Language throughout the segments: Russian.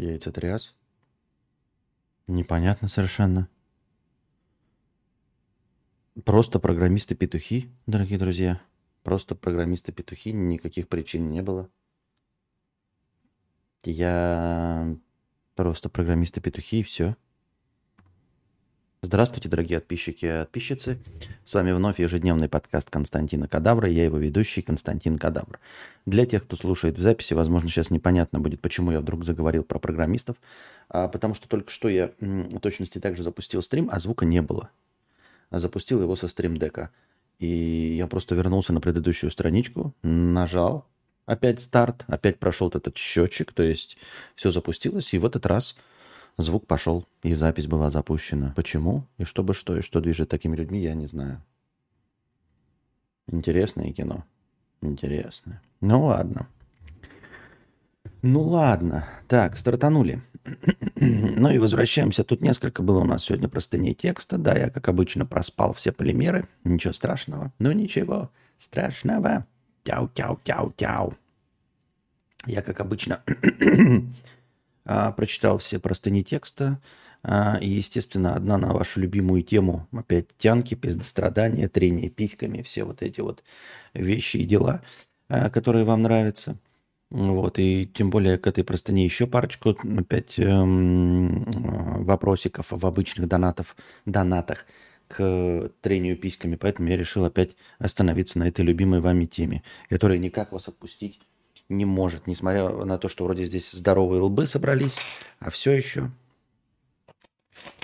Яйцетряс. Непонятно совершенно. Просто программисты-петухи, дорогие друзья. Просто программисты-петухи. Никаких причин не было. Я просто программисты-петухи и все. Здравствуйте, дорогие подписчики и подписчицы. С вами вновь ежедневный подкаст Константина Кадавра. Я его ведущий Константин Кадавр. Для тех, кто слушает в записи, возможно, сейчас непонятно будет, почему я вдруг заговорил про программистов. А, потому что только что я в точности также запустил стрим, а звука не было. Запустил его со стримдека. И я просто вернулся на предыдущую страничку, нажал, опять старт, опять прошел этот счетчик, то есть все запустилось, и в этот раз Звук пошел, и запись была запущена. Почему? И чтобы что, и что движет такими людьми, я не знаю. Интересное кино. Интересное. Ну ладно. Ну ладно. Так, стартанули. ну и возвращаемся. Тут несколько было у нас сегодня простыней текста. Да, я, как обычно, проспал все полимеры. Ничего страшного. Ну ничего страшного. Тяу-тяу-тяу-тяу. Я, как обычно, прочитал все простыни текста. А, и, естественно, одна на вашу любимую тему, опять тянки, пиздострадания, трение письками, все вот эти вот вещи и дела, а, которые вам нравятся. Вот, и тем более к этой простыне еще парочку опять эм, вопросиков в обычных донатов, донатах к трению письками. Поэтому я решил опять остановиться на этой любимой вами теме, которая никак вас отпустить не может, несмотря на то, что вроде здесь здоровые лбы собрались, а все еще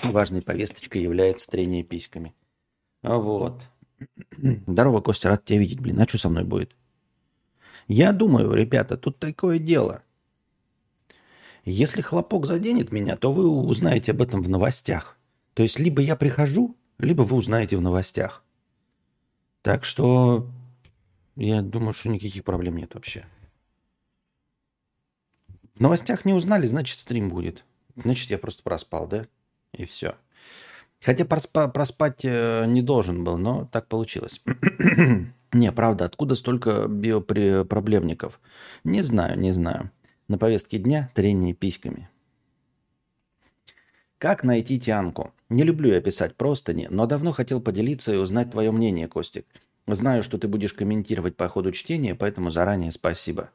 важной повесточкой является трение письками. Вот. Здорово, Костя, рад тебя видеть, блин. А что со мной будет? Я думаю, ребята, тут такое дело. Если хлопок заденет меня, то вы узнаете об этом в новостях. То есть либо я прихожу, либо вы узнаете в новостях. Так что я думаю, что никаких проблем нет вообще. В новостях не узнали, значит, стрим будет. Значит, я просто проспал, да? И все. Хотя проспа- проспать э, не должен был, но так получилось. не, правда, откуда столько биопроблемников? Не знаю, не знаю. На повестке дня трение письками. Как найти тянку? Не люблю я писать простыни, но давно хотел поделиться и узнать твое мнение, Костик. Знаю, что ты будешь комментировать по ходу чтения, поэтому заранее спасибо.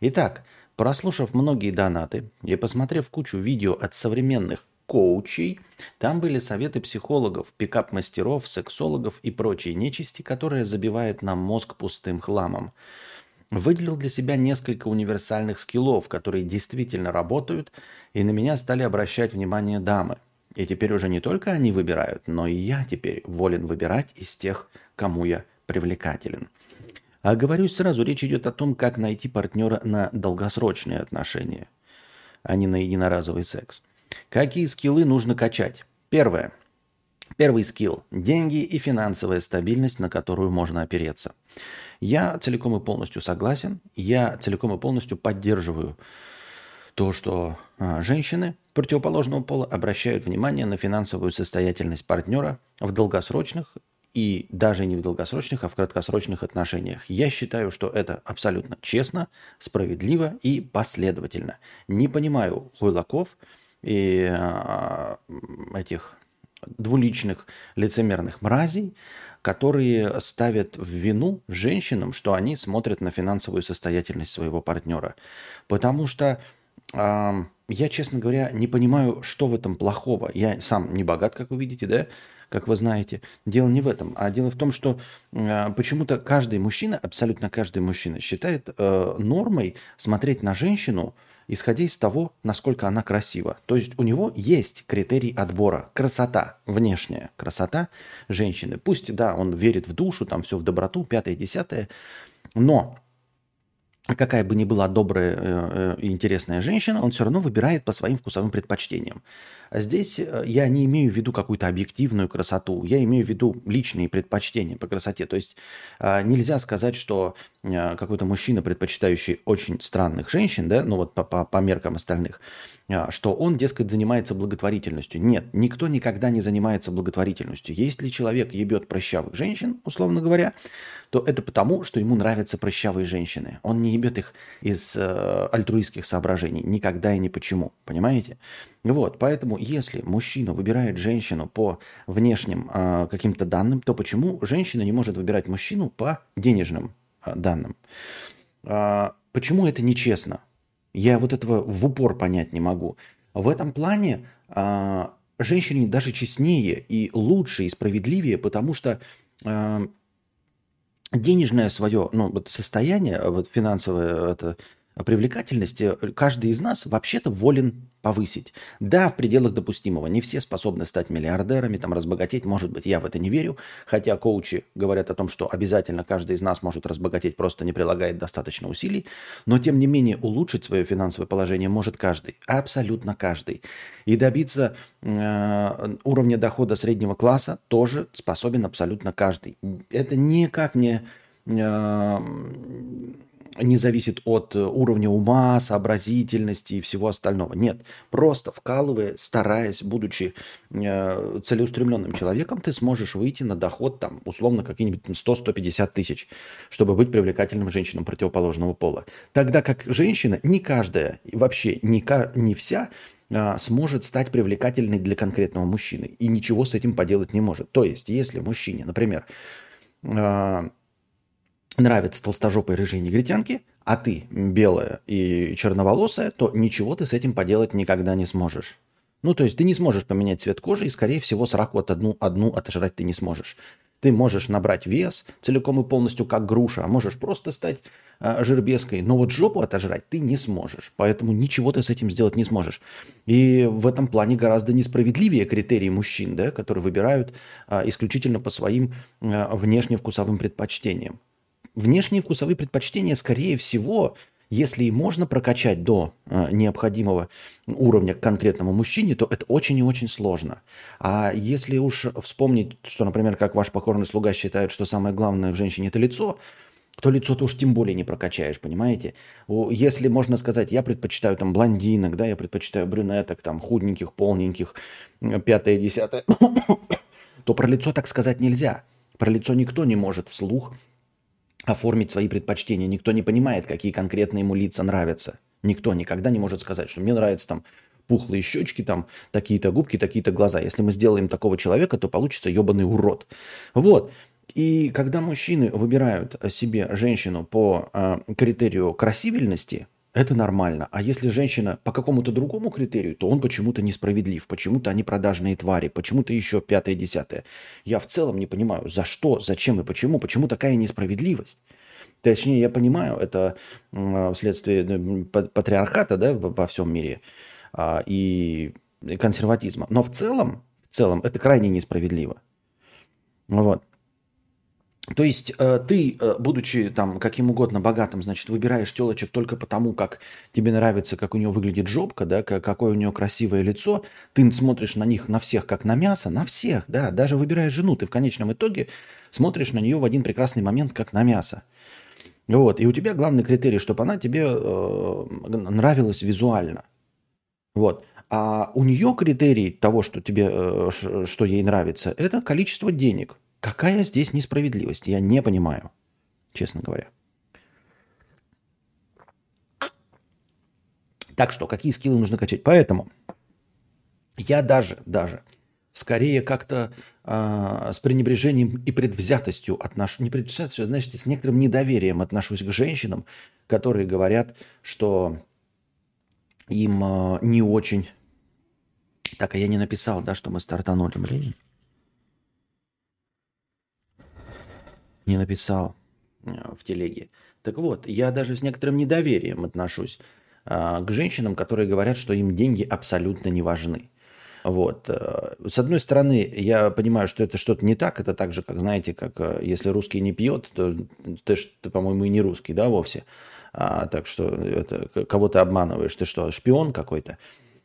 Итак, Прослушав многие донаты и посмотрев кучу видео от современных коучей, там были советы психологов, пикап-мастеров, сексологов и прочей нечисти, которая забивает нам мозг пустым хламом. Выделил для себя несколько универсальных скиллов, которые действительно работают, и на меня стали обращать внимание дамы. И теперь уже не только они выбирают, но и я теперь волен выбирать из тех, кому я привлекателен. А говорю сразу, речь идет о том, как найти партнера на долгосрочные отношения, а не на единоразовый секс. Какие скиллы нужно качать? Первое. Первый скилл – деньги и финансовая стабильность, на которую можно опереться. Я целиком и полностью согласен, я целиком и полностью поддерживаю то, что а, женщины противоположного пола обращают внимание на финансовую состоятельность партнера в долгосрочных и даже не в долгосрочных, а в краткосрочных отношениях. Я считаю, что это абсолютно честно, справедливо и последовательно. Не понимаю хуйлаков и э, этих двуличных лицемерных мразей, которые ставят в вину женщинам, что они смотрят на финансовую состоятельность своего партнера. Потому что э, я, честно говоря, не понимаю, что в этом плохого. Я сам не богат, как вы видите, да? Как вы знаете. Дело не в этом, а дело в том, что э, почему-то каждый мужчина, абсолютно каждый мужчина считает э, нормой смотреть на женщину, исходя из того, насколько она красива. То есть у него есть критерий отбора. Красота, внешняя красота женщины. Пусть, да, он верит в душу, там все в доброту, пятое, десятое, но какая бы ни была добрая э, и интересная женщина, он все равно выбирает по своим вкусовым предпочтениям. Здесь э, я не имею в виду какую-то объективную красоту, я имею в виду личные предпочтения по красоте. То есть а, нельзя сказать, что а, какой-то мужчина, предпочитающий очень странных женщин, да, ну вот по, по, по меркам остальных, а, что он, дескать, занимается благотворительностью. Нет, никто никогда не занимается благотворительностью. Если человек ебет прыщавых женщин, условно говоря, то это потому, что ему нравятся прыщавые женщины. Он не ебет их из э, альтруистских соображений. Никогда и ни почему. Понимаете? Вот, поэтому если мужчина выбирает женщину по внешним э, каким-то данным, то почему женщина не может выбирать мужчину по денежным э, данным? Э, почему это нечестно? Я вот этого в упор понять не могу. В этом плане э, женщине даже честнее и лучше и справедливее, потому что э, денежное свое ну, вот состояние, вот финансовое это, привлекательности каждый из нас вообще-то волен повысить. Да, в пределах допустимого. Не все способны стать миллиардерами, там разбогатеть. Может быть, я в это не верю. Хотя коучи говорят о том, что обязательно каждый из нас может разбогатеть, просто не прилагает достаточно усилий. Но, тем не менее, улучшить свое финансовое положение может каждый. Абсолютно каждый. И добиться э, уровня дохода среднего класса тоже способен абсолютно каждый. Это никак не... Э, не зависит от э, уровня ума, сообразительности и всего остального. Нет, просто вкалывая, стараясь, будучи э, целеустремленным человеком, ты сможешь выйти на доход, там, условно, какие-нибудь 100-150 тысяч, чтобы быть привлекательным женщинам противоположного пола. Тогда как женщина, не каждая, вообще не, не вся, э, сможет стать привлекательной для конкретного мужчины и ничего с этим поделать не может. То есть, если мужчине, например, э, нравятся толстожопые рыжие негритянки, а ты белая и черноволосая, то ничего ты с этим поделать никогда не сможешь. Ну, то есть ты не сможешь поменять цвет кожи, и, скорее всего, сраку от одну, одну отожрать ты не сможешь. Ты можешь набрать вес целиком и полностью, как груша, а можешь просто стать э, жирбеской, но вот жопу отожрать ты не сможешь. Поэтому ничего ты с этим сделать не сможешь. И в этом плане гораздо несправедливее критерии мужчин, да, которые выбирают э, исключительно по своим э, внешневкусовым предпочтениям внешние вкусовые предпочтения, скорее всего, если и можно прокачать до э, необходимого уровня к конкретному мужчине, то это очень и очень сложно. А если уж вспомнить, что, например, как ваш покорный слуга считает, что самое главное в женщине это лицо, то лицо-то уж тем более не прокачаешь, понимаете? Если можно сказать, я предпочитаю там блондинок, да, я предпочитаю брюнеток, там худеньких, полненьких, пятое, десятое, то про лицо так сказать нельзя. Про лицо никто не может вслух оформить свои предпочтения. Никто не понимает, какие конкретно ему лица нравятся. Никто никогда не может сказать, что мне нравятся там пухлые щечки, там такие-то губки, такие-то глаза. Если мы сделаем такого человека, то получится ебаный урод. Вот. И когда мужчины выбирают себе женщину по э, критерию красивельности, это нормально. А если женщина по какому-то другому критерию, то он почему-то несправедлив, почему-то они продажные твари, почему-то еще пятое-десятое. Я в целом не понимаю, за что, зачем и почему, почему такая несправедливость. Точнее, я понимаю, это вследствие патриархата да, во всем мире а, и консерватизма. Но в целом, в целом это крайне несправедливо. Вот. То есть э, ты, э, будучи там каким угодно богатым, значит, выбираешь телочек только потому, как тебе нравится, как у нее выглядит жопка, да, какое у нее красивое лицо, ты смотришь на них, на всех, как на мясо, на всех, да, даже выбирая жену, ты в конечном итоге смотришь на нее в один прекрасный момент, как на мясо. Вот, и у тебя главный критерий, чтобы она тебе э, нравилась визуально. Вот. А у нее критерий того, что тебе, э, что ей нравится, это количество денег – Какая здесь несправедливость? Я не понимаю, честно говоря. Так что, какие скиллы нужно качать? Поэтому я даже, даже скорее как-то э, с пренебрежением и предвзятостью отношусь, не предвзятостью, а, значит, с некоторым недоверием отношусь к женщинам, которые говорят, что им э, не очень... Так, а я не написал, да, что мы стартанули, блин. Не написал э, в телеге. Так вот, я даже с некоторым недоверием отношусь а, к женщинам, которые говорят, что им деньги абсолютно не важны. Вот. Э, с одной стороны, я понимаю, что это что-то не так. Это так же, как, знаете, как э, если русский не пьет, то ты, ты по-моему, и не русский, да, вовсе. А, так что это, кого ты обманываешь? Ты что, шпион какой-то?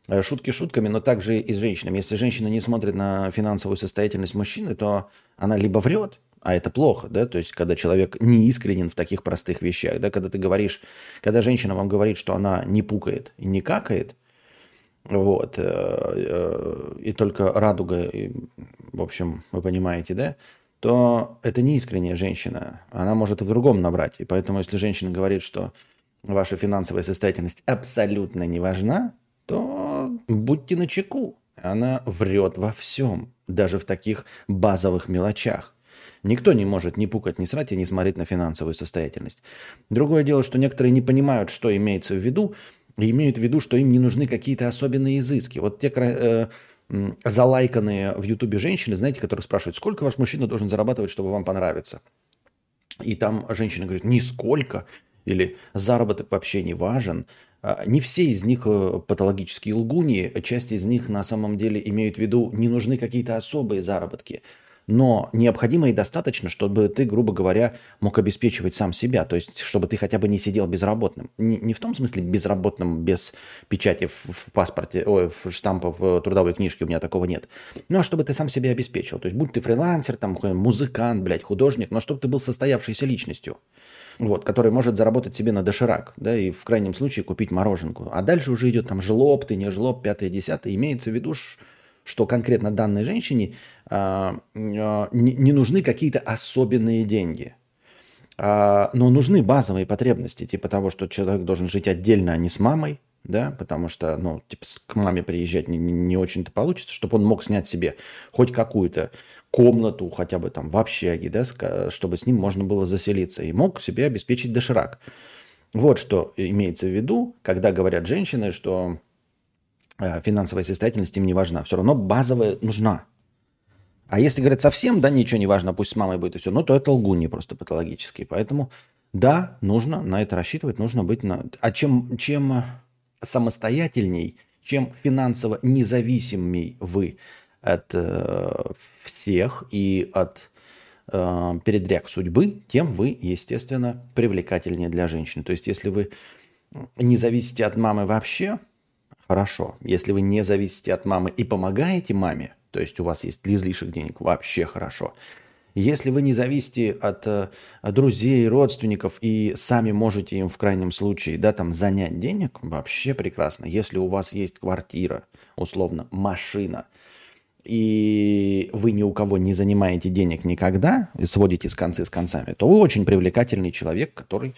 Э, шутки шутками, но также и с женщинами. Если женщина не смотрит на финансовую состоятельность мужчины, то она либо врет, а это плохо, да, то есть когда человек не искренен в таких простых вещах, да, когда ты говоришь, когда женщина вам говорит, что она не пукает и не какает, вот, э, э, и только радуга, в общем, вы понимаете, да, то это не искренняя женщина, она может и в другом набрать, и поэтому если женщина говорит, что ваша финансовая состоятельность абсолютно не важна, то будьте начеку. Она врет во всем, даже в таких базовых мелочах. Никто не может ни пукать, ни срать и не смотреть на финансовую состоятельность. Другое дело, что некоторые не понимают, что имеется в виду, и имеют в виду, что им не нужны какие-то особенные изыски. Вот те э, залайканные в Ютубе женщины, знаете, которые спрашивают, сколько ваш мужчина должен зарабатывать, чтобы вам понравиться? И там женщина говорит, нисколько, или заработок вообще не важен. А, не все из них э, патологические лгуни, часть из них на самом деле имеют в виду, не нужны какие-то особые заработки но необходимо и достаточно, чтобы ты, грубо говоря, мог обеспечивать сам себя, то есть чтобы ты хотя бы не сидел безработным. Не, не в том смысле безработным, без печати в, в паспорте, ой, в штампа в трудовой книжке, у меня такого нет. Ну, а чтобы ты сам себя обеспечил. То есть будь ты фрилансер, там, музыкант, блядь, художник, но чтобы ты был состоявшейся личностью вот, который может заработать себе на доширак, да, и в крайнем случае купить мороженку. А дальше уже идет там жлоб, ты не жлоб, пятое, десятое. Имеется в виду, что конкретно данной женщине а, а, не нужны какие-то особенные деньги. А, но нужны базовые потребности, типа того, что человек должен жить отдельно, а не с мамой, да, потому что, ну, типа, к маме приезжать не, не очень-то получится, чтобы он мог снять себе хоть какую-то комнату, хотя бы там в общаге, да, чтобы с ним можно было заселиться, и мог себе обеспечить доширак. Вот что имеется в виду, когда говорят женщины, что э, финансовая состоятельность им не важна. Все равно базовая нужна. А если, говорят, совсем, да, ничего не важно, пусть с мамой будет и все, ну, то это лгуни просто патологические. Поэтому, да, нужно на это рассчитывать, нужно быть на... А чем, чем самостоятельней, чем финансово независимей вы от э, всех и от э, передряг судьбы, тем вы, естественно, привлекательнее для женщин. То есть, если вы не зависите от мамы вообще, хорошо. Если вы не зависите от мамы и помогаете маме, то есть у вас есть излишек денег, вообще хорошо. Если вы не зависите от, от э, друзей, родственников и сами можете им в крайнем случае да, там, занять денег, вообще прекрасно. Если у вас есть квартира, условно, машина, и вы ни у кого не занимаете денег никогда, и сводите с концы с концами, то вы очень привлекательный человек, который...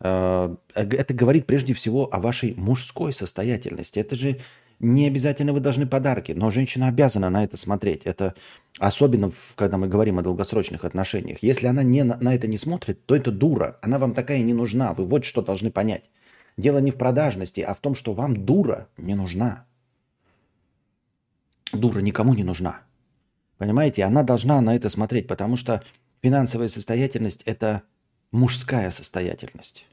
Э, это говорит прежде всего о вашей мужской состоятельности. Это же не обязательно вы должны подарки, но женщина обязана на это смотреть. Это особенно, когда мы говорим о долгосрочных отношениях. Если она не, на это не смотрит, то это дура. Она вам такая не нужна. Вы вот что должны понять. Дело не в продажности, а в том, что вам дура не нужна. Дура никому не нужна. Понимаете? Она должна на это смотреть, потому что финансовая состоятельность – это мужская состоятельность.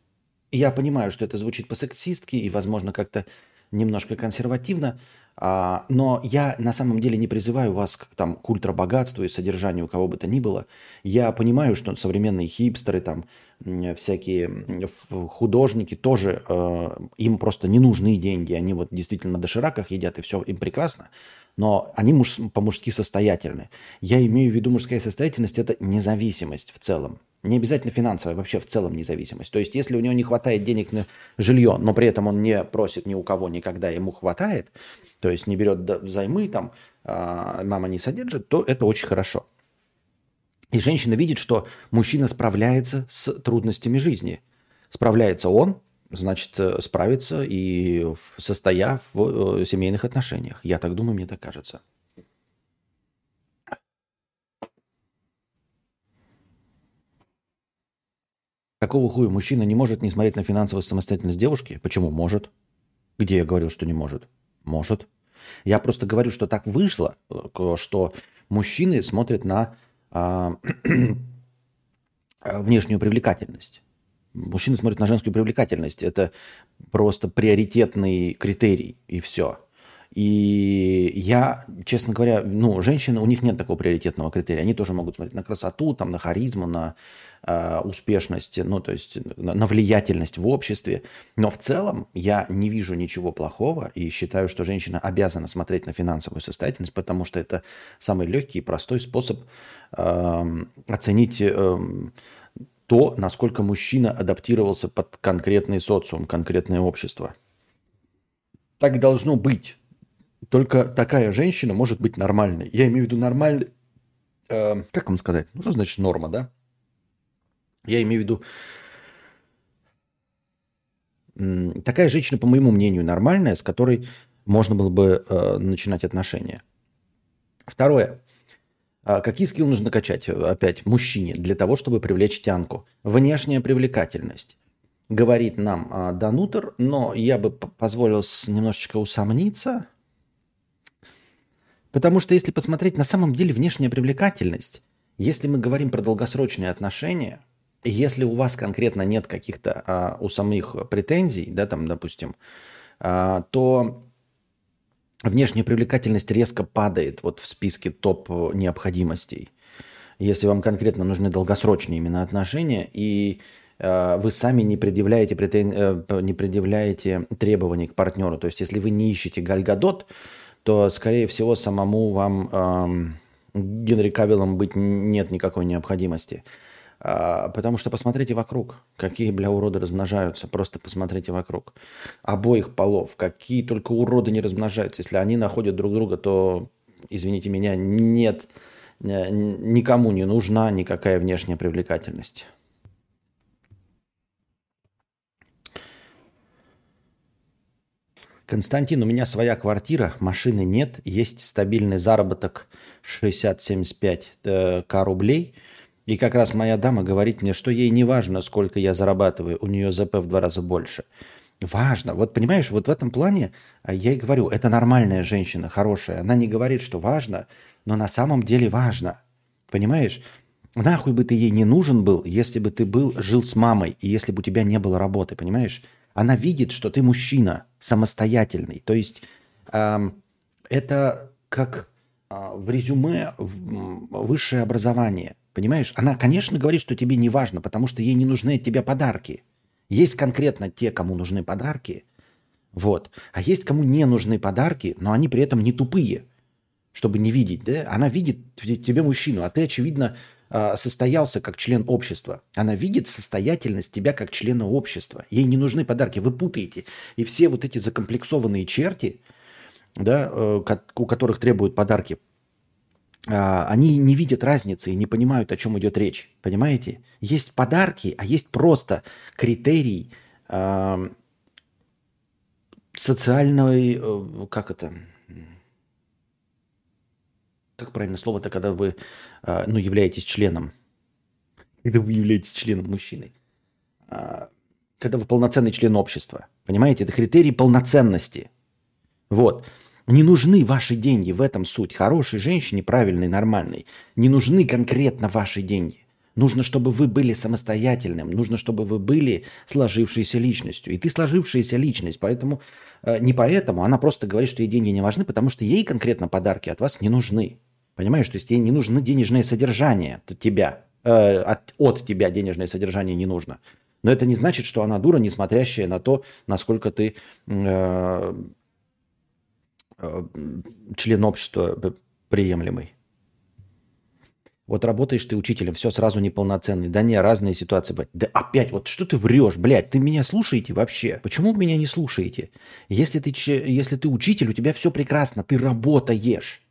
я понимаю, что это звучит по-сексистски и, возможно, как-то немножко консервативно, а, но я на самом деле не призываю вас к, там, к ультрабогатству и содержанию у кого бы то ни было. Я понимаю, что современные хипстеры, там, всякие художники тоже, э, им просто не нужны деньги. Они вот действительно на дошираках едят, и все им прекрасно. Но они муж, по-мужски состоятельны. Я имею в виду мужская состоятельность – это независимость в целом. Не обязательно финансовая, вообще в целом независимость. То есть, если у него не хватает денег на жилье, но при этом он не просит ни у кого никогда, ему хватает, то есть не берет займы, там, мама не содержит, то это очень хорошо. И женщина видит, что мужчина справляется с трудностями жизни. Справляется он, значит, э, справится и состоя в э, семейных отношениях. Я так думаю, мне так кажется. Какого хуя мужчина не может не смотреть на финансовую самостоятельность девушки? Почему? Может. Где я говорил, что не может? Может. Я просто говорю, что так вышло, э, что мужчины смотрят на а, внешнюю привлекательность. Мужчины смотрят на женскую привлекательность. Это просто приоритетный критерий, и все. И я, честно говоря, ну, женщины, у них нет такого приоритетного критерия. Они тоже могут смотреть на красоту, там, на харизму, на э, успешность, ну, то есть на, на влиятельность в обществе. Но в целом я не вижу ничего плохого и считаю, что женщина обязана смотреть на финансовую состоятельность, потому что это самый легкий и простой способ э, оценить э, то, насколько мужчина адаптировался под конкретный социум, конкретное общество. Так должно быть. Только такая женщина может быть нормальной. Я имею в виду нормальной... Э, как вам сказать? Ну, что значит норма, да? Я имею в виду... Такая женщина, по моему мнению, нормальная, с которой можно было бы э, начинать отношения. Второе. А какие скиллы нужно качать опять мужчине для того, чтобы привлечь тянку? Внешняя привлекательность. Говорит нам а, Данутер, но я бы позволил немножечко усомниться, Потому что если посмотреть, на самом деле внешняя привлекательность, если мы говорим про долгосрочные отношения, если у вас конкретно нет каких-то а, у самих претензий, да, там, допустим, а, то внешняя привлекательность резко падает вот в списке топ необходимостей. Если вам конкретно нужны долгосрочные именно отношения, и а, вы сами не предъявляете, претен... Э, не предъявляете требований к партнеру. То есть, если вы не ищете гальгадот, то, скорее всего, самому вам эм, Генри Кавиллом быть нет никакой необходимости. А, потому что посмотрите вокруг, какие, бля, уроды размножаются. Просто посмотрите вокруг. Обоих полов, какие только уроды не размножаются. Если они находят друг друга, то, извините меня, нет, э, никому не нужна никакая внешняя привлекательность. Константин, у меня своя квартира, машины нет, есть стабильный заработок 60-75к э, рублей. И как раз моя дама говорит мне, что ей не важно, сколько я зарабатываю, у нее ЗП в два раза больше. Важно. Вот понимаешь, вот в этом плане а, я и говорю, это нормальная женщина, хорошая. Она не говорит, что важно, но на самом деле важно. Понимаешь? Нахуй бы ты ей не нужен был, если бы ты был, жил с мамой, и если бы у тебя не было работы, понимаешь? Она видит, что ты мужчина, самостоятельный. То есть э, это как э, в резюме высшее образование. Понимаешь? Она, конечно, говорит, что тебе не важно, потому что ей не нужны от тебя подарки. Есть конкретно те, кому нужны подарки. Вот. А есть кому не нужны подарки, но они при этом не тупые, чтобы не видеть. Да? Она видит тебе мужчину, а ты, очевидно, состоялся как член общества. Она видит состоятельность тебя как члена общества. Ей не нужны подарки, вы путаете. И все вот эти закомплексованные черти, да, э, у которых требуют подарки, а, они не видят разницы и не понимают, о чем идет речь. Понимаете? Есть подарки, а есть просто критерий социальной, э, как это, как правильно слово-то, когда вы а, ну, являетесь членом, когда вы являетесь членом мужчины, а, когда вы полноценный член общества. Понимаете, это критерий полноценности. Вот. Не нужны ваши деньги, в этом суть. Хорошей женщине, правильной, нормальной, не нужны конкретно ваши деньги. Нужно, чтобы вы были самостоятельным, нужно, чтобы вы были сложившейся личностью. И ты сложившаяся личность, поэтому э, не поэтому, она просто говорит, что ей деньги не важны, потому что ей конкретно подарки от вас не нужны. Понимаешь, то есть тебе не нужно денежное содержание от тебя, э, от, от тебя денежное содержание не нужно. Но это не значит, что она дура, не смотрящая на то, насколько ты э, э, член общества приемлемый. Вот работаешь ты учителем, все сразу неполноценный. Да не, разные ситуации бывают. Да опять, вот что ты врешь, блядь, ты меня слушаете вообще? Почему меня не слушаете? Если ты, если ты учитель, у тебя все прекрасно, ты работаешь.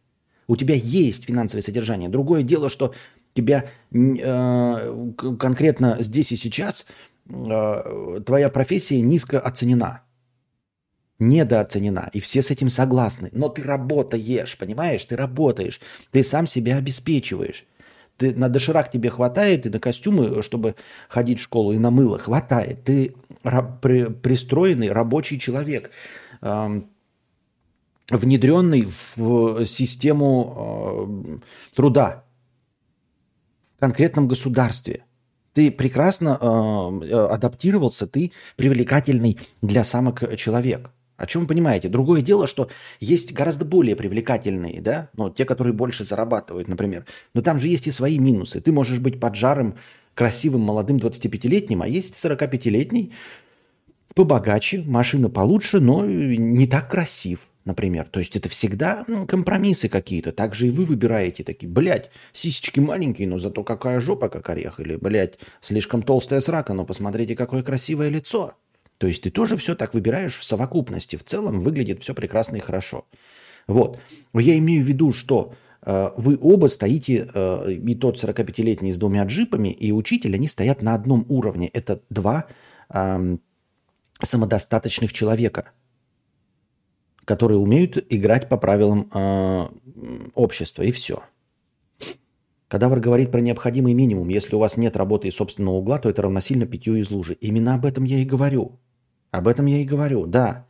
У тебя есть финансовое содержание. Другое дело, что тебя э, конкретно здесь и сейчас э, твоя профессия низко оценена. Недооценена. И все с этим согласны. Но ты работаешь, понимаешь? Ты работаешь. Ты сам себя обеспечиваешь. Ты, на доширак тебе хватает, и на костюмы, чтобы ходить в школу, и на мыло хватает. Ты при, пристроенный рабочий человек внедренный в систему э, труда в конкретном государстве. Ты прекрасно э, адаптировался, ты привлекательный для самок человек. О чем понимаете? Другое дело, что есть гораздо более привлекательные, да, ну, те, которые больше зарабатывают, например. Но там же есть и свои минусы. Ты можешь быть поджарым, красивым, молодым 25-летним, а есть 45-летний, побогаче, машина получше, но не так красив, например. То есть это всегда ну, компромиссы какие-то. Так же и вы выбираете такие, блядь, сисечки маленькие, но зато какая жопа, как орех. Или, блядь, слишком толстая срака, но посмотрите, какое красивое лицо. То есть ты тоже все так выбираешь в совокупности. В целом выглядит все прекрасно и хорошо. Вот. Я имею в виду, что э, вы оба стоите, э, и тот 45-летний с двумя джипами, и учитель, они стоят на одном уровне. Это два э, самодостаточных человека, которые умеют играть по правилам э, общества, и все. Кадавр говорит про необходимый минимум. Если у вас нет работы и собственного угла, то это равносильно питью из лужи. Именно об этом я и говорю. Об этом я и говорю, да.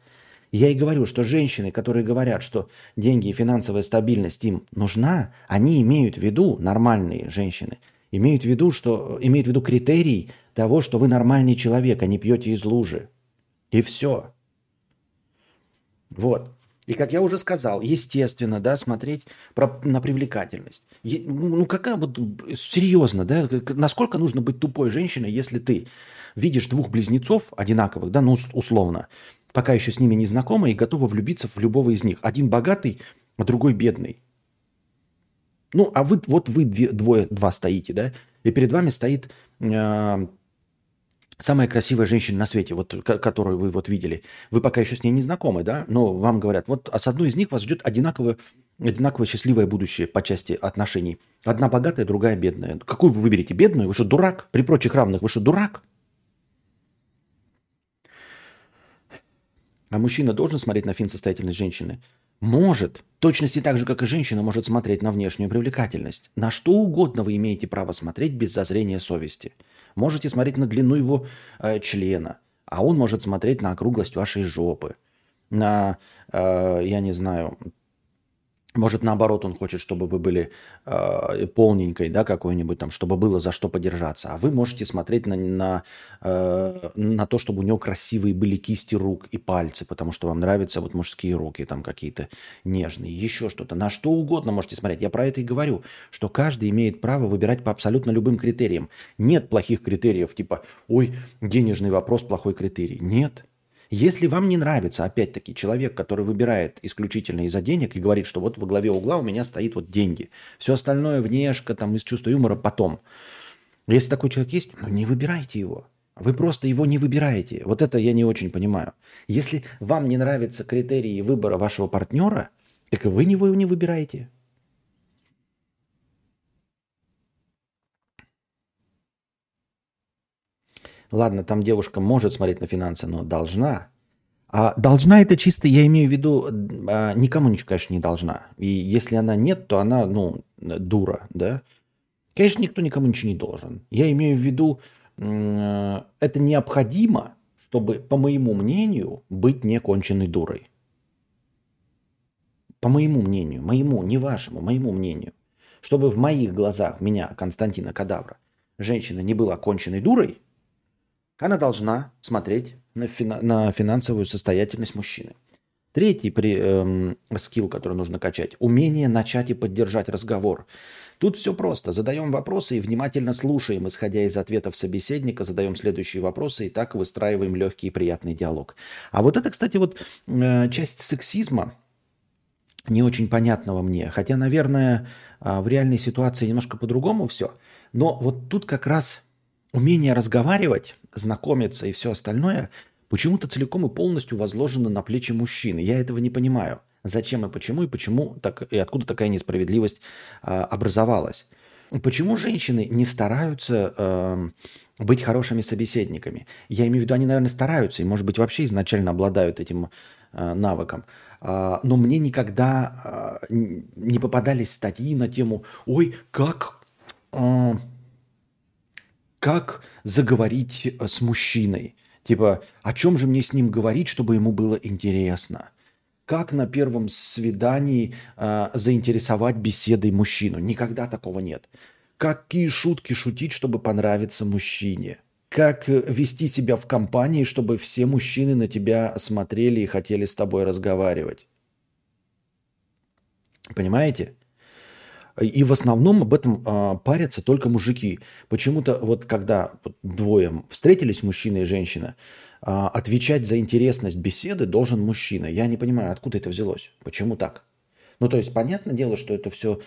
Я и говорю, что женщины, которые говорят, что деньги и финансовая стабильность им нужна, они имеют в виду, нормальные женщины, имеют в виду, что, имеют в виду критерий того, что вы нормальный человек, а не пьете из лужи. И все. Вот. И как я уже сказал, естественно, да, смотреть про, на привлекательность. Е, ну, какая вот, серьезно, да, насколько нужно быть тупой женщиной, если ты видишь двух близнецов одинаковых, да, ну, условно, пока еще с ними не знакома и готова влюбиться в любого из них. Один богатый, а другой бедный. Ну, а вы, вот вы двое, два стоите, да, и перед вами стоит э, самая красивая женщина на свете, вот, которую вы вот видели. Вы пока еще с ней не знакомы, да, но вам говорят, вот а с одной из них вас ждет одинаковое, одинаково счастливое будущее по части отношений. Одна богатая, другая бедная. Какую вы выберете? Бедную? Вы что, дурак? При прочих равных вы что, дурак? А мужчина должен смотреть на фин состоятельность женщины? Может. Точности так же, как и женщина может смотреть на внешнюю привлекательность. На что угодно вы имеете право смотреть без зазрения совести. Можете смотреть на длину его э, члена, а он может смотреть на округлость вашей жопы, на, э, я не знаю, может, наоборот, он хочет, чтобы вы были э, полненькой, да, какой-нибудь там, чтобы было за что подержаться. А вы можете смотреть на, на, э, на то, чтобы у него красивые были кисти рук и пальцы, потому что вам нравятся вот мужские руки там какие-то нежные, еще что-то. На что угодно можете смотреть. Я про это и говорю, что каждый имеет право выбирать по абсолютно любым критериям. Нет плохих критериев, типа, ой, денежный вопрос, плохой критерий. Нет. Если вам не нравится, опять-таки, человек, который выбирает исключительно из-за денег и говорит, что вот во главе угла у меня стоит вот деньги, все остальное, внешка, там, из чувства юмора потом. Если такой человек есть, ну не выбирайте его. Вы просто его не выбираете. Вот это я не очень понимаю. Если вам не нравятся критерии выбора вашего партнера, так и вы его не выбираете. Ладно, там девушка может смотреть на финансы, но должна. А должна это чисто, я имею в виду, а, никому, конечно, не должна. И если она нет, то она, ну, дура, да. Конечно, никто никому ничего не должен. Я имею в виду, это необходимо, чтобы, по моему мнению, быть неконченной дурой. По моему мнению, моему, не вашему, моему мнению. Чтобы в моих глазах меня, Константина Кадавра, женщина не была конченной дурой, она должна смотреть на, фина- на финансовую состоятельность мужчины. Третий при, эм, скилл, который нужно качать – умение начать и поддержать разговор. Тут все просто. Задаем вопросы и внимательно слушаем, исходя из ответов собеседника, задаем следующие вопросы и так выстраиваем легкий и приятный диалог. А вот это, кстати, вот э, часть сексизма, не очень понятного мне. Хотя, наверное, э, в реальной ситуации немножко по-другому все. Но вот тут как раз умение разговаривать, знакомиться и все остальное почему-то целиком и полностью возложено на плечи мужчины. Я этого не понимаю. Зачем и почему, и почему так, и откуда такая несправедливость а, образовалась. Почему женщины не стараются э, быть хорошими собеседниками? Я имею в виду, они, наверное, стараются, и, может быть, вообще изначально обладают этим э, навыком. Э, но мне никогда э, не попадались статьи на тему «Ой, как...» э, как заговорить э, с мужчиной. Типа, о чем же мне с ним говорить, чтобы ему было интересно? Как на первом свидании э, заинтересовать беседой мужчину? Никогда такого нет. Какие шутки шутить, чтобы понравиться мужчине? как вести себя в компании, чтобы все мужчины на тебя смотрели и хотели с тобой разговаривать. Понимаете? И в основном об этом э, парятся только мужики. Почему-то вот когда двое встретились, мужчина и женщина, э, отвечать за интересность беседы должен мужчина. Я не понимаю, откуда это взялось. Почему так? Ну, то есть, понятное дело, что это все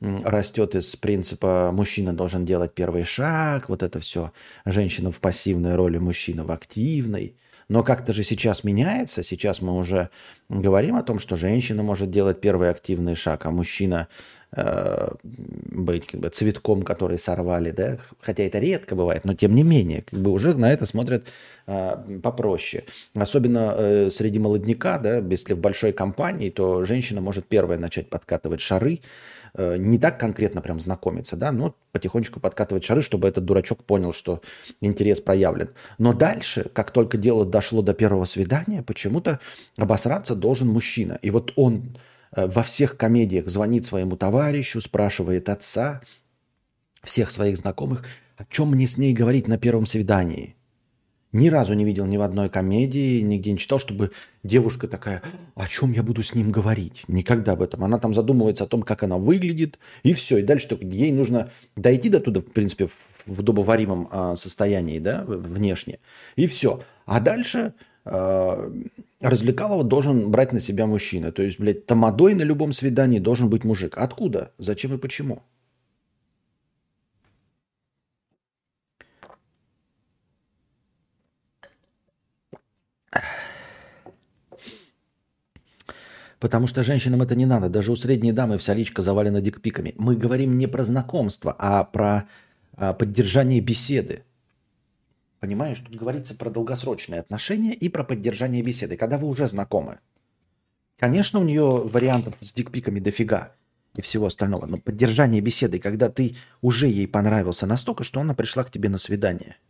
растет из принципа мужчина должен делать первый шаг, вот это все, женщина в пассивной роли, мужчина в активной. Но как-то же сейчас меняется, сейчас мы уже говорим о том, что женщина может делать первый активный шаг, а мужчина э, быть как бы цветком, который сорвали, да, хотя это редко бывает, но тем не менее, как бы уже на это смотрят э, попроще. Особенно э, среди молодняка, да, если в большой компании, то женщина может первая начать подкатывать шары, не так конкретно прям знакомиться, да, но потихонечку подкатывать шары, чтобы этот дурачок понял, что интерес проявлен. Но дальше, как только дело дошло до первого свидания, почему-то обосраться должен мужчина. И вот он э, во всех комедиях звонит своему товарищу, спрашивает отца, всех своих знакомых, о чем мне с ней говорить на первом свидании. Ни разу не видел ни в одной комедии, нигде не читал, чтобы девушка такая, о чем я буду с ним говорить? Никогда об этом. Она там задумывается о том, как она выглядит, и все. И дальше только ей нужно дойти до туда, в принципе, в удобоваримом а, состоянии, да, внешне. И все. А дальше а, развлекалого должен брать на себя мужчина. То есть, блядь, тамадой на любом свидании должен быть мужик. Откуда? Зачем и почему? Потому что женщинам это не надо. Даже у средней дамы вся личка завалена дикпиками. Мы говорим не про знакомство, а про а, поддержание беседы. Понимаешь, тут говорится про долгосрочные отношения и про поддержание беседы, когда вы уже знакомы. Конечно, у нее вариантов с дикпиками дофига и всего остального, но поддержание беседы, когда ты уже ей понравился настолько, что она пришла к тебе на свидание –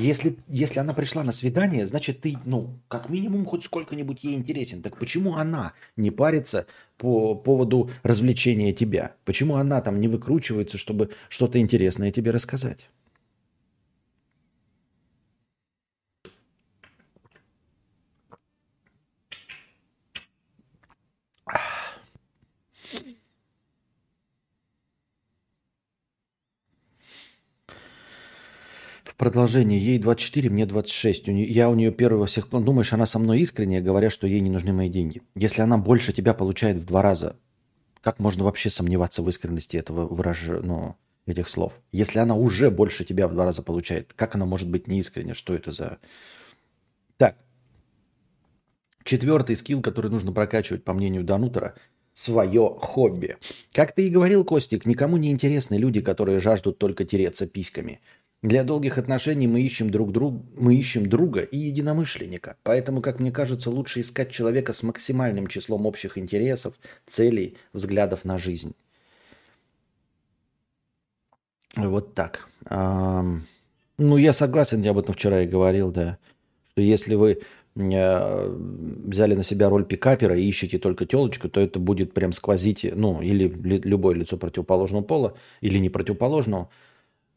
если, если она пришла на свидание, значит, ты, ну, как минимум, хоть сколько-нибудь ей интересен. Так почему она не парится по поводу развлечения тебя? Почему она там не выкручивается, чтобы что-то интересное тебе рассказать? Продолжение. Ей 24, мне 26. У я у нее первый во всех... Думаешь, она со мной искренне, говоря, что ей не нужны мои деньги. Если она больше тебя получает в два раза, как можно вообще сомневаться в искренности этого выражения, ну, этих слов? Если она уже больше тебя в два раза получает, как она может быть неискренне? Что это за... Так. Четвертый скилл, который нужно прокачивать, по мнению Данутера, свое хобби. Как ты и говорил, Костик, никому не интересны люди, которые жаждут только тереться письками – для долгих отношений мы ищем друг друга, мы ищем друга и единомышленника. Поэтому, как мне кажется, лучше искать человека с максимальным числом общих интересов, целей, взглядов на жизнь. Вот так. Ну, я согласен, я об этом вчера и говорил, да. Что если вы э, взяли на себя роль пикапера и ищете только телочку, то это будет прям сквозить, ну, или любое лицо противоположного пола, или не противоположного,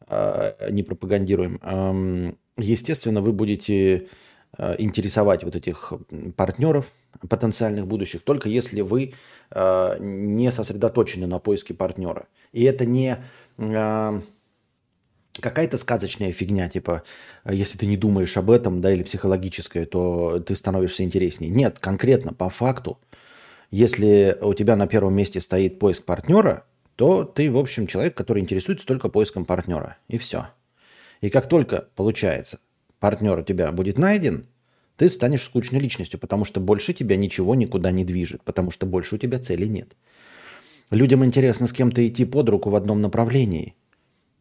не пропагандируем, естественно, вы будете а, интересовать вот этих партнеров, потенциальных будущих, только если вы а, не сосредоточены на поиске партнера. И это не какая-то сказочная фигня, типа, если ты не думаешь об этом, да, или психологическая, то ты становишься интереснее. Нет, конкретно, по факту, если у тебя на первом месте стоит поиск партнера, то ты, в общем, человек, который интересуется только поиском партнера. И все. И как только получается, партнер у тебя будет найден, ты станешь скучной личностью, потому что больше тебя ничего никуда не движет, потому что больше у тебя цели нет. Людям интересно с кем-то идти под руку в одном направлении,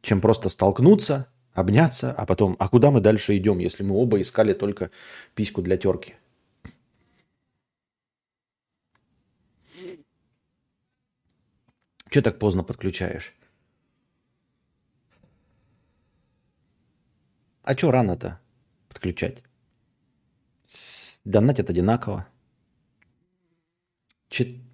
чем просто столкнуться, обняться, а потом, а куда мы дальше идем, если мы оба искали только письку для терки? Че так поздно подключаешь? А что рано-то подключать? Донатят одинаково.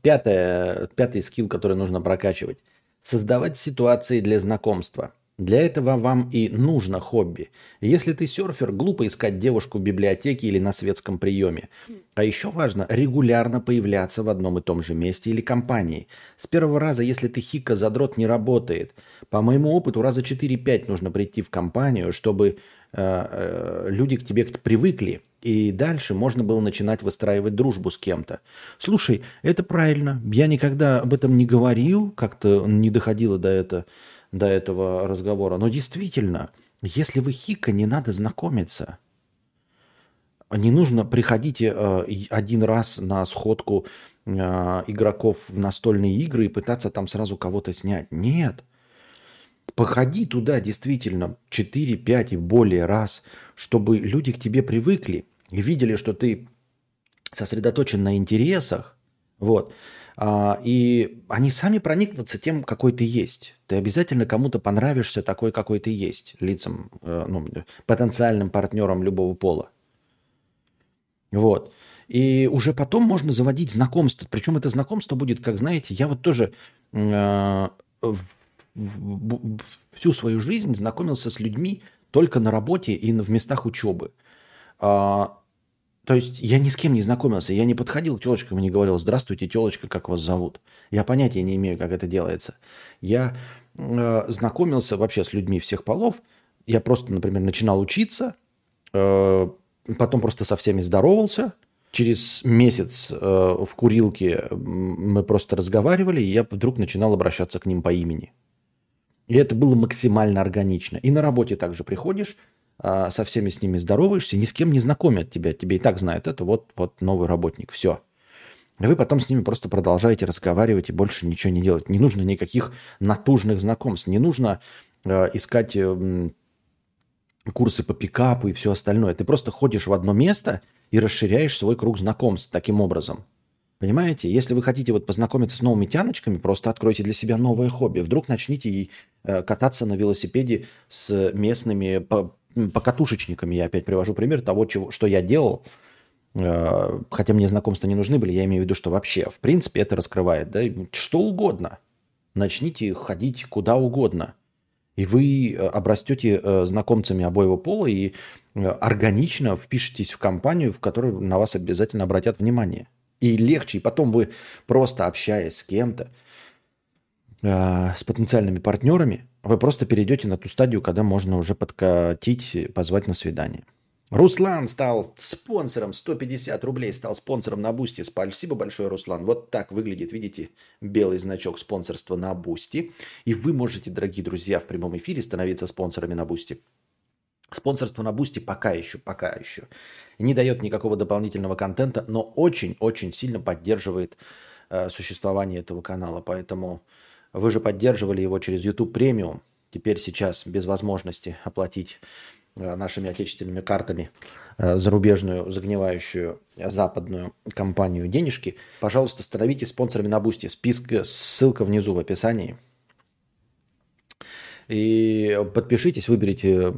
Пятое, пятый скилл, который нужно прокачивать. Создавать ситуации для знакомства. Для этого вам и нужно хобби. Если ты серфер, глупо искать девушку в библиотеке или на светском приеме. А еще важно регулярно появляться в одном и том же месте или компании. С первого раза, если ты хика, задрот не работает. По моему опыту, раза 4-5 нужно прийти в компанию, чтобы э, э, люди к тебе привыкли. И дальше можно было начинать выстраивать дружбу с кем-то. Слушай, это правильно. Я никогда об этом не говорил, как-то не доходило до этого до этого разговора. Но действительно, если вы хика, не надо знакомиться. Не нужно приходить э, один раз на сходку э, игроков в настольные игры и пытаться там сразу кого-то снять. Нет. Походи туда действительно 4, 5 и более раз, чтобы люди к тебе привыкли и видели, что ты сосредоточен на интересах. Вот. А, и они сами проникнутся тем, какой ты есть. Ты обязательно кому-то понравишься такой, какой ты есть, лицам, э, ну, потенциальным партнерам любого пола. Вот. И уже потом можно заводить знакомство. Причем это знакомство будет, как знаете, я вот тоже э, всю свою жизнь знакомился с людьми только на работе и в местах учебы. А, то есть я ни с кем не знакомился, я не подходил к телочкам и не говорил, здравствуйте, телочка, как вас зовут. Я понятия не имею, как это делается. Я э, знакомился вообще с людьми всех полов. Я просто, например, начинал учиться, э, потом просто со всеми здоровался. Через месяц э, в курилке мы просто разговаривали, и я вдруг начинал обращаться к ним по имени. И это было максимально органично. И на работе также приходишь, со всеми с ними здороваешься, ни с кем не знакомят тебя, тебе и так знают, это вот, вот новый работник, все. И вы потом с ними просто продолжаете разговаривать и больше ничего не делать. Не нужно никаких натужных знакомств, не нужно э, искать э, курсы по пикапу и все остальное. Ты просто ходишь в одно место и расширяешь свой круг знакомств таким образом. Понимаете? Если вы хотите вот познакомиться с новыми тяночками, просто откройте для себя новое хобби. Вдруг начните э, кататься на велосипеде с местными покатушечниками. Я опять привожу пример того, чего, что я делал. Э, хотя мне знакомства не нужны были, я имею в виду, что вообще, в принципе, это раскрывает. Да? Что угодно. Начните ходить куда угодно. И вы э, обрастете э, знакомцами обоего пола и органично впишетесь в компанию, в которой на вас обязательно обратят внимание. И легче, и потом вы просто общаясь с кем-то, с потенциальными партнерами, вы просто перейдете на ту стадию, когда можно уже подкатить, позвать на свидание. Руслан стал спонсором, 150 рублей стал спонсором на Бусти. Спасибо большое, Руслан. Вот так выглядит, видите, белый значок спонсорства на Бусти. И вы можете, дорогие друзья, в прямом эфире становиться спонсорами на Бусти. Спонсорство на Бусти пока еще, пока еще не дает никакого дополнительного контента, но очень-очень сильно поддерживает э, существование этого канала. Поэтому вы же поддерживали его через YouTube Premium. Теперь сейчас без возможности оплатить э, нашими отечественными картами э, зарубежную, загнивающую западную компанию денежки, пожалуйста, становитесь спонсорами на Бусти. Список, ссылка внизу в описании. И подпишитесь, выберите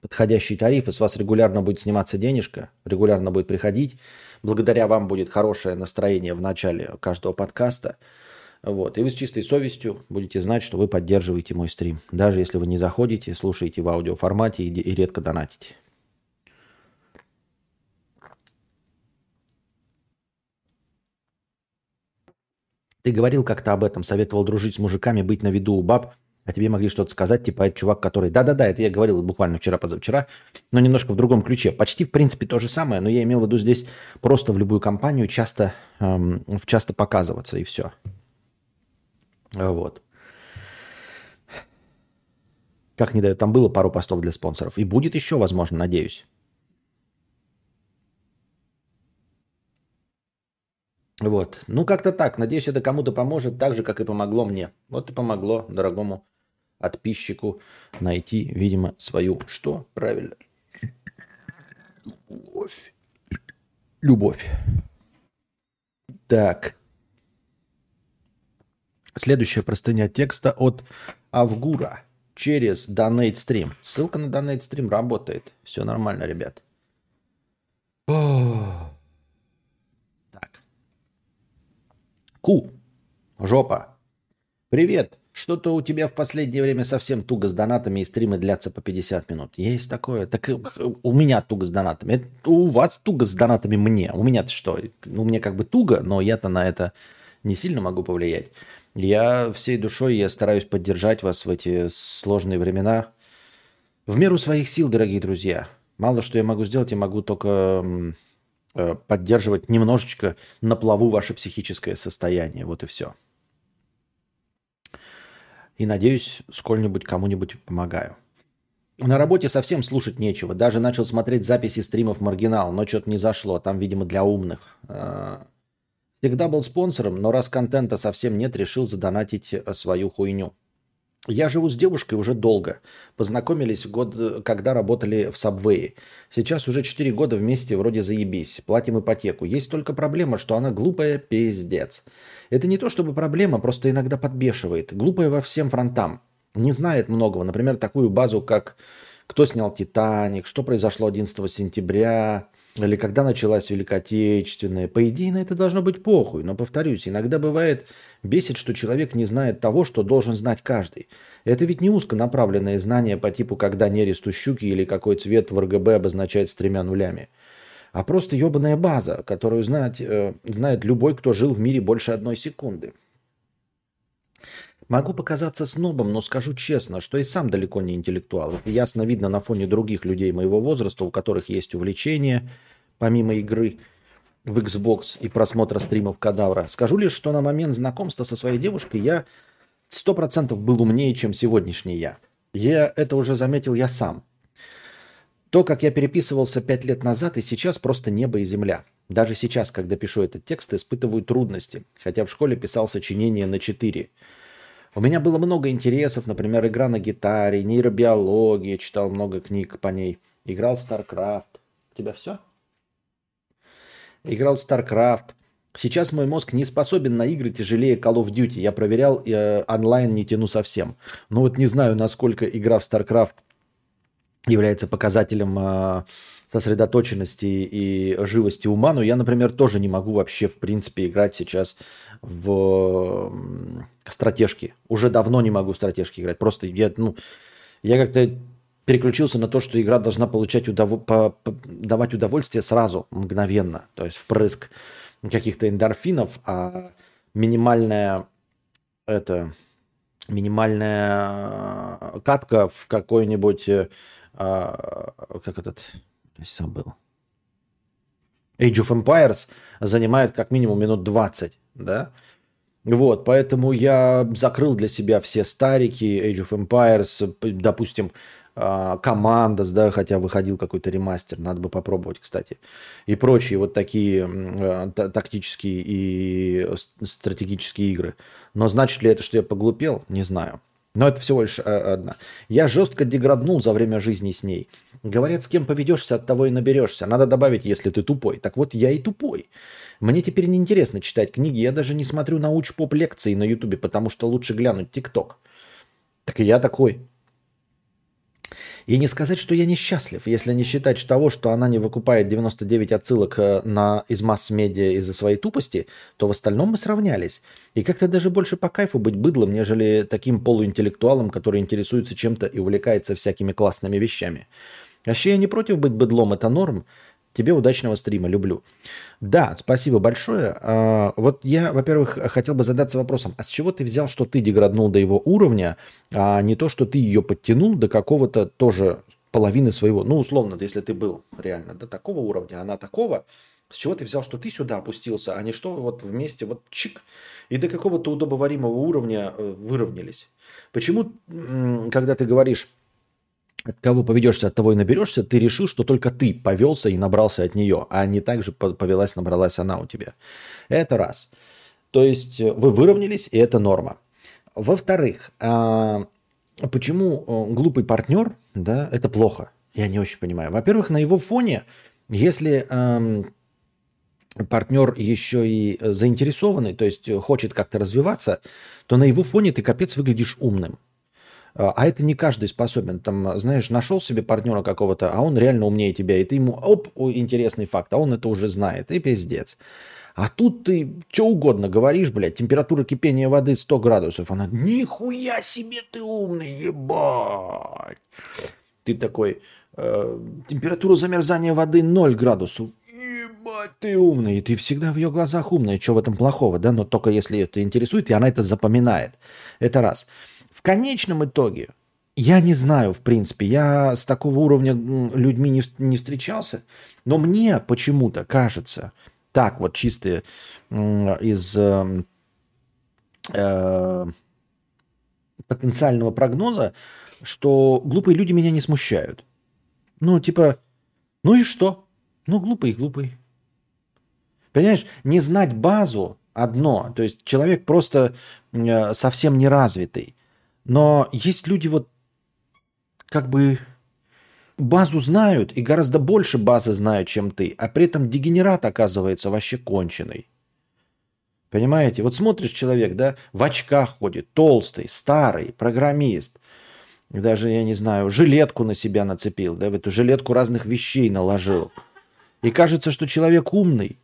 подходящий тариф, и с вас регулярно будет сниматься денежка, регулярно будет приходить. Благодаря вам будет хорошее настроение в начале каждого подкаста – вот. И вы с чистой совестью будете знать, что вы поддерживаете мой стрим. Даже если вы не заходите, слушаете в аудиоформате и, и редко донатите. Ты говорил как-то об этом, советовал дружить с мужиками, быть на виду у баб, а тебе могли что-то сказать, типа, это чувак, который... Да-да-да, это я говорил буквально вчера-позавчера, но немножко в другом ключе. Почти, в принципе, то же самое, но я имел в виду здесь просто в любую компанию часто, эм, часто показываться, и все. Вот. Как не дают, там было пару постов для спонсоров. И будет еще, возможно, надеюсь. Вот. Ну, как-то так. Надеюсь, это кому-то поможет, так же, как и помогло мне. Вот и помогло дорогому подписчику найти, видимо, свою, что? Правильно. Любовь. Любовь. Так. Следующая простыня текста от Авгура через Donate Stream. Ссылка на Donate Stream работает. Все нормально, ребят. Так. Ку. Жопа. Привет. Что-то у тебя в последнее время совсем туго с донатами, и стримы длятся по 50 минут. Есть такое. Так э, у меня туго с донатами. Это у вас туго с донатами мне. У меня-то что? У меня как бы туго, но я-то на это не сильно могу повлиять. Я всей душой я стараюсь поддержать вас в эти сложные времена. В меру своих сил, дорогие друзья. Мало что я могу сделать, я могу только э, поддерживать немножечко на плаву ваше психическое состояние. Вот и все. И надеюсь, сколь-нибудь кому-нибудь помогаю. На работе совсем слушать нечего. Даже начал смотреть записи стримов Маргинал, но что-то не зашло. Там, видимо, для умных. Всегда был спонсором, но раз контента совсем нет, решил задонатить э, свою хуйню. Я живу с девушкой уже долго. Познакомились год, когда работали в Сабвее. Сейчас уже 4 года вместе вроде заебись. Платим ипотеку. Есть только проблема, что она глупая пиздец. Это не то чтобы проблема, просто иногда подбешивает. Глупая во всем фронтам. Не знает многого. Например, такую базу, как кто снял «Титаник», что произошло 11 сентября, или когда началась Великая Отечественная. По идее, на это должно быть похуй. Но, повторюсь, иногда бывает бесит, что человек не знает того, что должен знать каждый. Это ведь не узконаправленное знание по типу, когда нересту щуки или какой цвет в РГБ обозначает с тремя нулями. А просто ебаная база, которую знать, э, знает любой, кто жил в мире больше одной секунды. Могу показаться снобом, но скажу честно, что и сам далеко не интеллектуал. ясно видно на фоне других людей моего возраста, у которых есть увлечения, помимо игры в Xbox и просмотра стримов Кадавра. Скажу лишь, что на момент знакомства со своей девушкой я сто процентов был умнее, чем сегодняшний я. Я это уже заметил я сам. То, как я переписывался пять лет назад и сейчас, просто небо и земля. Даже сейчас, когда пишу этот текст, испытываю трудности, хотя в школе писал сочинение на 4. У меня было много интересов, например, игра на гитаре, нейробиология, читал много книг по ней, играл в StarCraft. У тебя все? Играл в StarCraft. Сейчас мой мозг не способен на игры тяжелее Call of Duty. Я проверял, э, онлайн не тяну совсем. Но вот не знаю, насколько игра в StarCraft является показателем э, сосредоточенности и живости ума. Но я, например, тоже не могу вообще, в принципе, играть сейчас в стратежки. Уже давно не могу в стратежки играть. Просто я, ну, я как-то переключился на то, что игра должна получать удов... по... По... давать удовольствие сразу, мгновенно. То есть впрыск каких-то эндорфинов, а минимальная это минимальная катка в какой-нибудь а, как этот забыл Age of Empires занимает как минимум минут 20, да? Вот, поэтому я закрыл для себя все старики, Age of Empires, допустим, Командос, да, хотя выходил какой-то ремастер, надо бы попробовать, кстати, и прочие вот такие э, тактические и стратегические игры. Но значит ли это, что я поглупел? Не знаю. Но это всего лишь э, одна. Я жестко деграднул за время жизни с ней. Говорят, с кем поведешься, от того и наберешься. Надо добавить, если ты тупой. Так вот, я и тупой. Мне теперь неинтересно читать книги. Я даже не смотрю науч-поп лекции на ютубе, потому что лучше глянуть тикток. Так и я такой. И не сказать, что я несчастлив, если не считать того, что она не выкупает 99 отсылок э, на, из масс-медиа из-за своей тупости, то в остальном мы сравнялись. И как-то даже больше по кайфу быть быдлом, нежели таким полуинтеллектуалом, который интересуется чем-то и увлекается всякими классными вещами. Вообще я не против быть быдлом, это норм. Тебе удачного стрима, люблю. Да, спасибо большое. А, вот я, во-первых, хотел бы задаться вопросом, а с чего ты взял, что ты деграднул до его уровня, а не то, что ты ее подтянул до какого-то тоже половины своего. Ну, условно, если ты был реально до такого уровня, она такого, с чего ты взял, что ты сюда опустился, а не что вот вместе вот чик, и до какого-то удобоваримого уровня э, выровнялись. Почему, когда ты говоришь от кого поведешься, от того и наберешься, ты решил, что только ты повелся и набрался от нее, а не так же повелась, набралась она у тебя. Это раз. То есть э, вы выровнялись, и это норма. Во-вторых, а почему э, глупый партнер, да, это плохо? Я не очень понимаю. Во-первых, на его фоне, если партнер еще и заинтересованный, то есть хочет как-то развиваться, то на его фоне ты капец выглядишь умным. А, а это не каждый способен. Там, знаешь, нашел себе партнера какого-то, а он реально умнее тебя, и ты ему, оп, интересный факт, а он это уже знает, и пиздец. А тут ты что угодно говоришь, блядь, температура кипения воды 100 градусов. Она, нихуя себе ты умный, ебать. Ты такой, э, температура замерзания воды 0 градусов. Ебать, ты умный. И ты всегда в ее глазах умный. Что в этом плохого, да? Но только если это интересует, и она это запоминает. Это раз. В конечном итоге, я не знаю, в принципе, я с такого уровня людьми не, не встречался, но мне почему-то кажется, так вот чисто из э, э, потенциального прогноза, что глупые люди меня не смущают. Ну, типа, ну и что? Ну, глупый и глупый. Понимаешь, не знать базу одно. То есть человек просто э, совсем неразвитый. Но есть люди вот как бы базу знают и гораздо больше базы знают, чем ты, а при этом дегенерат оказывается вообще конченый. Понимаете? Вот смотришь человек, да, в очках ходит, толстый, старый, программист. Даже, я не знаю, жилетку на себя нацепил, да, в эту жилетку разных вещей наложил. И кажется, что человек умный.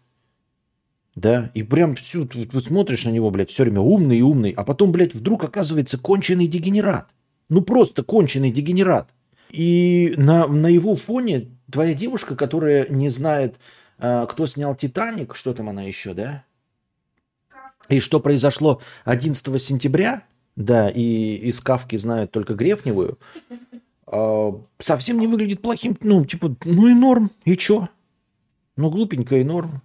Да, и прям всю, вот смотришь на него, блядь, все время умный и умный, а потом, блядь, вдруг оказывается конченый дегенерат. Ну просто конченый дегенерат. И на, на его фоне твоя девушка, которая не знает, э, кто снял «Титаник», что там она еще, да? И что произошло 11 сентября, да, и из Кавки знают только Грефневую, э, совсем не выглядит плохим, ну, типа, ну и норм, и чё? Ну, глупенько и норм.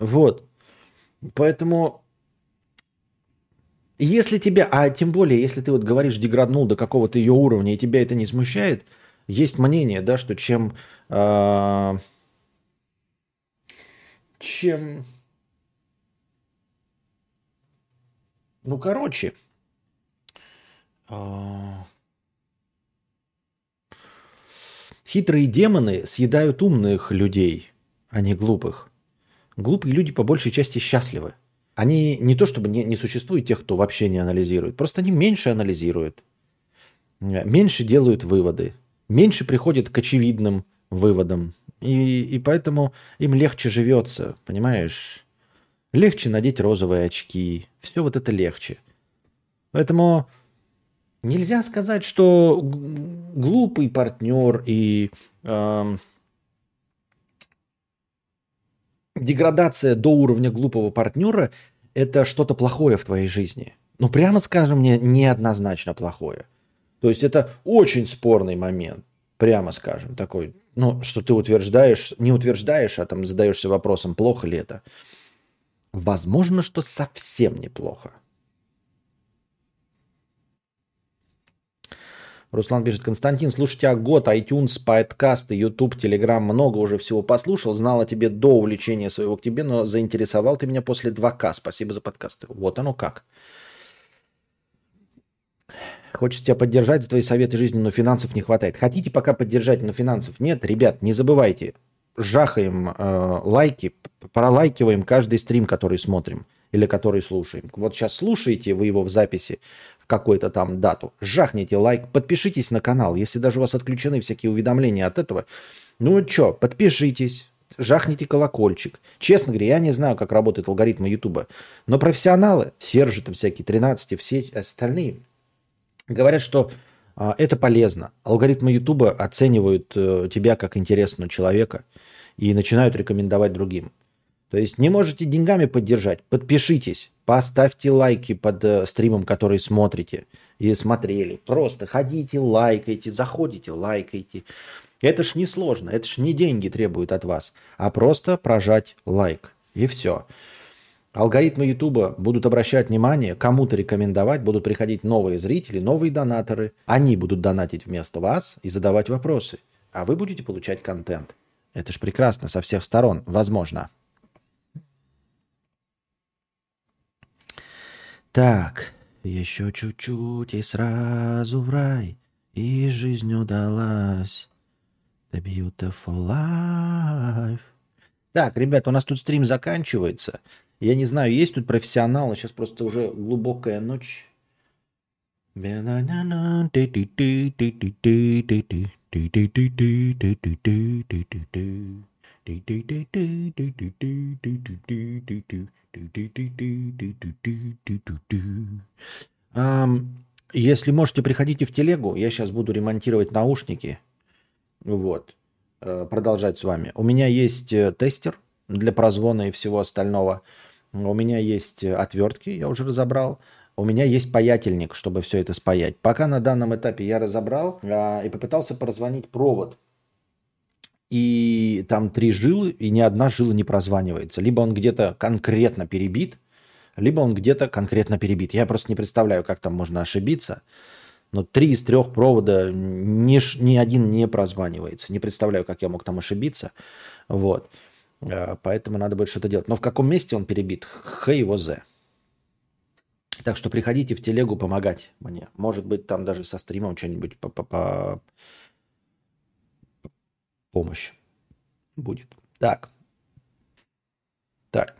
Вот. Поэтому если тебя, а тем более, если ты вот говоришь, деграднул до какого-то ее уровня, и тебя это не смущает, есть мнение, да, что чем, э, чем, ну, короче, э, хитрые демоны съедают умных людей, а не глупых. Глупые люди по большей части счастливы они не то чтобы не, не существует тех, кто вообще не анализирует, просто они меньше анализируют, меньше делают выводы, меньше приходят к очевидным выводам. И, и поэтому им легче живется, понимаешь? Легче надеть розовые очки. Все вот это легче. Поэтому нельзя сказать, что глупый партнер и э, деградация до уровня глупого партнера – это что-то плохое в твоей жизни. Ну, прямо скажем, мне неоднозначно плохое. То есть это очень спорный момент, прямо скажем, такой, ну, что ты утверждаешь, не утверждаешь, а там задаешься вопросом, плохо ли это. Возможно, что совсем неплохо. Руслан пишет, Константин, слушай тебя год, iTunes, подкасты, YouTube, Telegram, много уже всего послушал, знал о тебе до увлечения своего к тебе, но заинтересовал ты меня после 2К. Спасибо за подкасты. Вот оно как. Хочется тебя поддержать за твои советы жизни, но финансов не хватает. Хотите пока поддержать, но финансов нет? Ребят, не забывайте, жахаем э, лайки, пролайкиваем каждый стрим, который смотрим или который слушаем. Вот сейчас слушаете вы его в записи, какой-то там дату, жахните лайк, подпишитесь на канал. Если даже у вас отключены всякие уведомления от этого, ну что, подпишитесь, жахните колокольчик. Честно говоря, я не знаю, как работает алгоритмы Ютуба, но профессионалы, Сержи там всякие, 13, все остальные, говорят, что а, это полезно. Алгоритмы Ютуба оценивают э, тебя как интересного человека и начинают рекомендовать другим. То есть не можете деньгами поддержать, подпишитесь, поставьте лайки под э, стримом, который смотрите и смотрели. Просто ходите, лайкайте, заходите, лайкайте. Это ж не сложно, это ж не деньги требуют от вас, а просто прожать лайк. И все. Алгоритмы Ютуба будут обращать внимание, кому-то рекомендовать, будут приходить новые зрители, новые донаторы. Они будут донатить вместо вас и задавать вопросы. А вы будете получать контент. Это ж прекрасно со всех сторон, возможно. Так, еще чуть-чуть и сразу в рай, и жизнь удалась. The beautiful life. Так, ребята, у нас тут стрим заканчивается. Я не знаю, есть тут профессионалы. Сейчас просто уже глубокая ночь. Если можете, приходите в телегу. Я сейчас буду ремонтировать наушники. Вот. Э, продолжать с вами. У меня есть э, тестер для прозвона и всего остального. У меня есть э, отвертки, я уже разобрал. У меня есть паятельник, чтобы все это спаять. Пока на данном этапе я разобрал а, и попытался прозвонить провод. И там три жилы, и ни одна жила не прозванивается. Либо он где-то конкретно перебит, либо он где-то конкретно перебит. Я просто не представляю, как там можно ошибиться. Но три из трех провода ни, ни один не прозванивается. Не представляю, как я мог там ошибиться. Вот. Э, поэтому надо будет что-то делать. Но в каком месте он перебит? Х его З. Так что приходите в телегу помогать мне. Может быть, там даже со стримом что-нибудь помощь будет. Так. Так.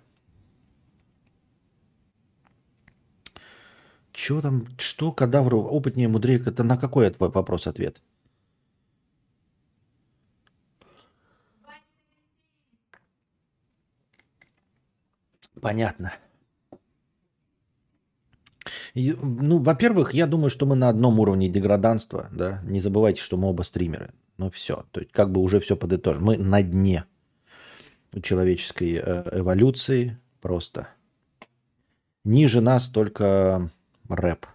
Что там, что кадавр опытнее, мудрее? Это на какой твой вопрос ответ? Понятно. И, ну, во-первых, я думаю, что мы на одном уровне деграданства, да. Не забывайте, что мы оба стримеры. Ну все, то есть как бы уже все подытожим. Мы на дне человеческой э, эволюции просто. Ниже нас только рэп.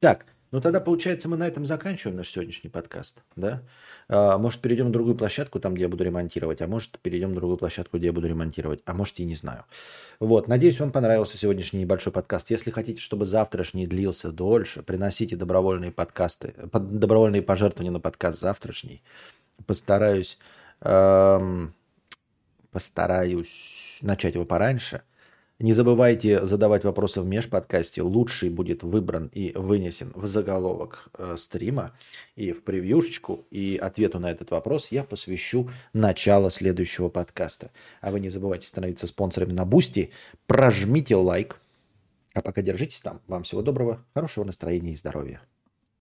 Так, ну тогда, получается, мы на этом заканчиваем наш сегодняшний подкаст, да? А, может, перейдем на другую площадку, там, где я буду ремонтировать, а может, перейдем на другую площадку, где я буду ремонтировать, а может, и не знаю. Вот, надеюсь, вам понравился сегодняшний небольшой подкаст. Если хотите, чтобы завтрашний длился дольше, приносите добровольные подкасты, добровольные пожертвования на подкаст завтрашний. Постараюсь, эм, постараюсь начать его пораньше – не забывайте задавать вопросы в межподкасте. Лучший будет выбран и вынесен в заголовок э, стрима и в превьюшечку. И ответу на этот вопрос я посвящу начало следующего подкаста. А вы не забывайте становиться спонсорами на Бусти. Прожмите лайк. А пока держитесь там. Вам всего доброго, хорошего настроения и здоровья.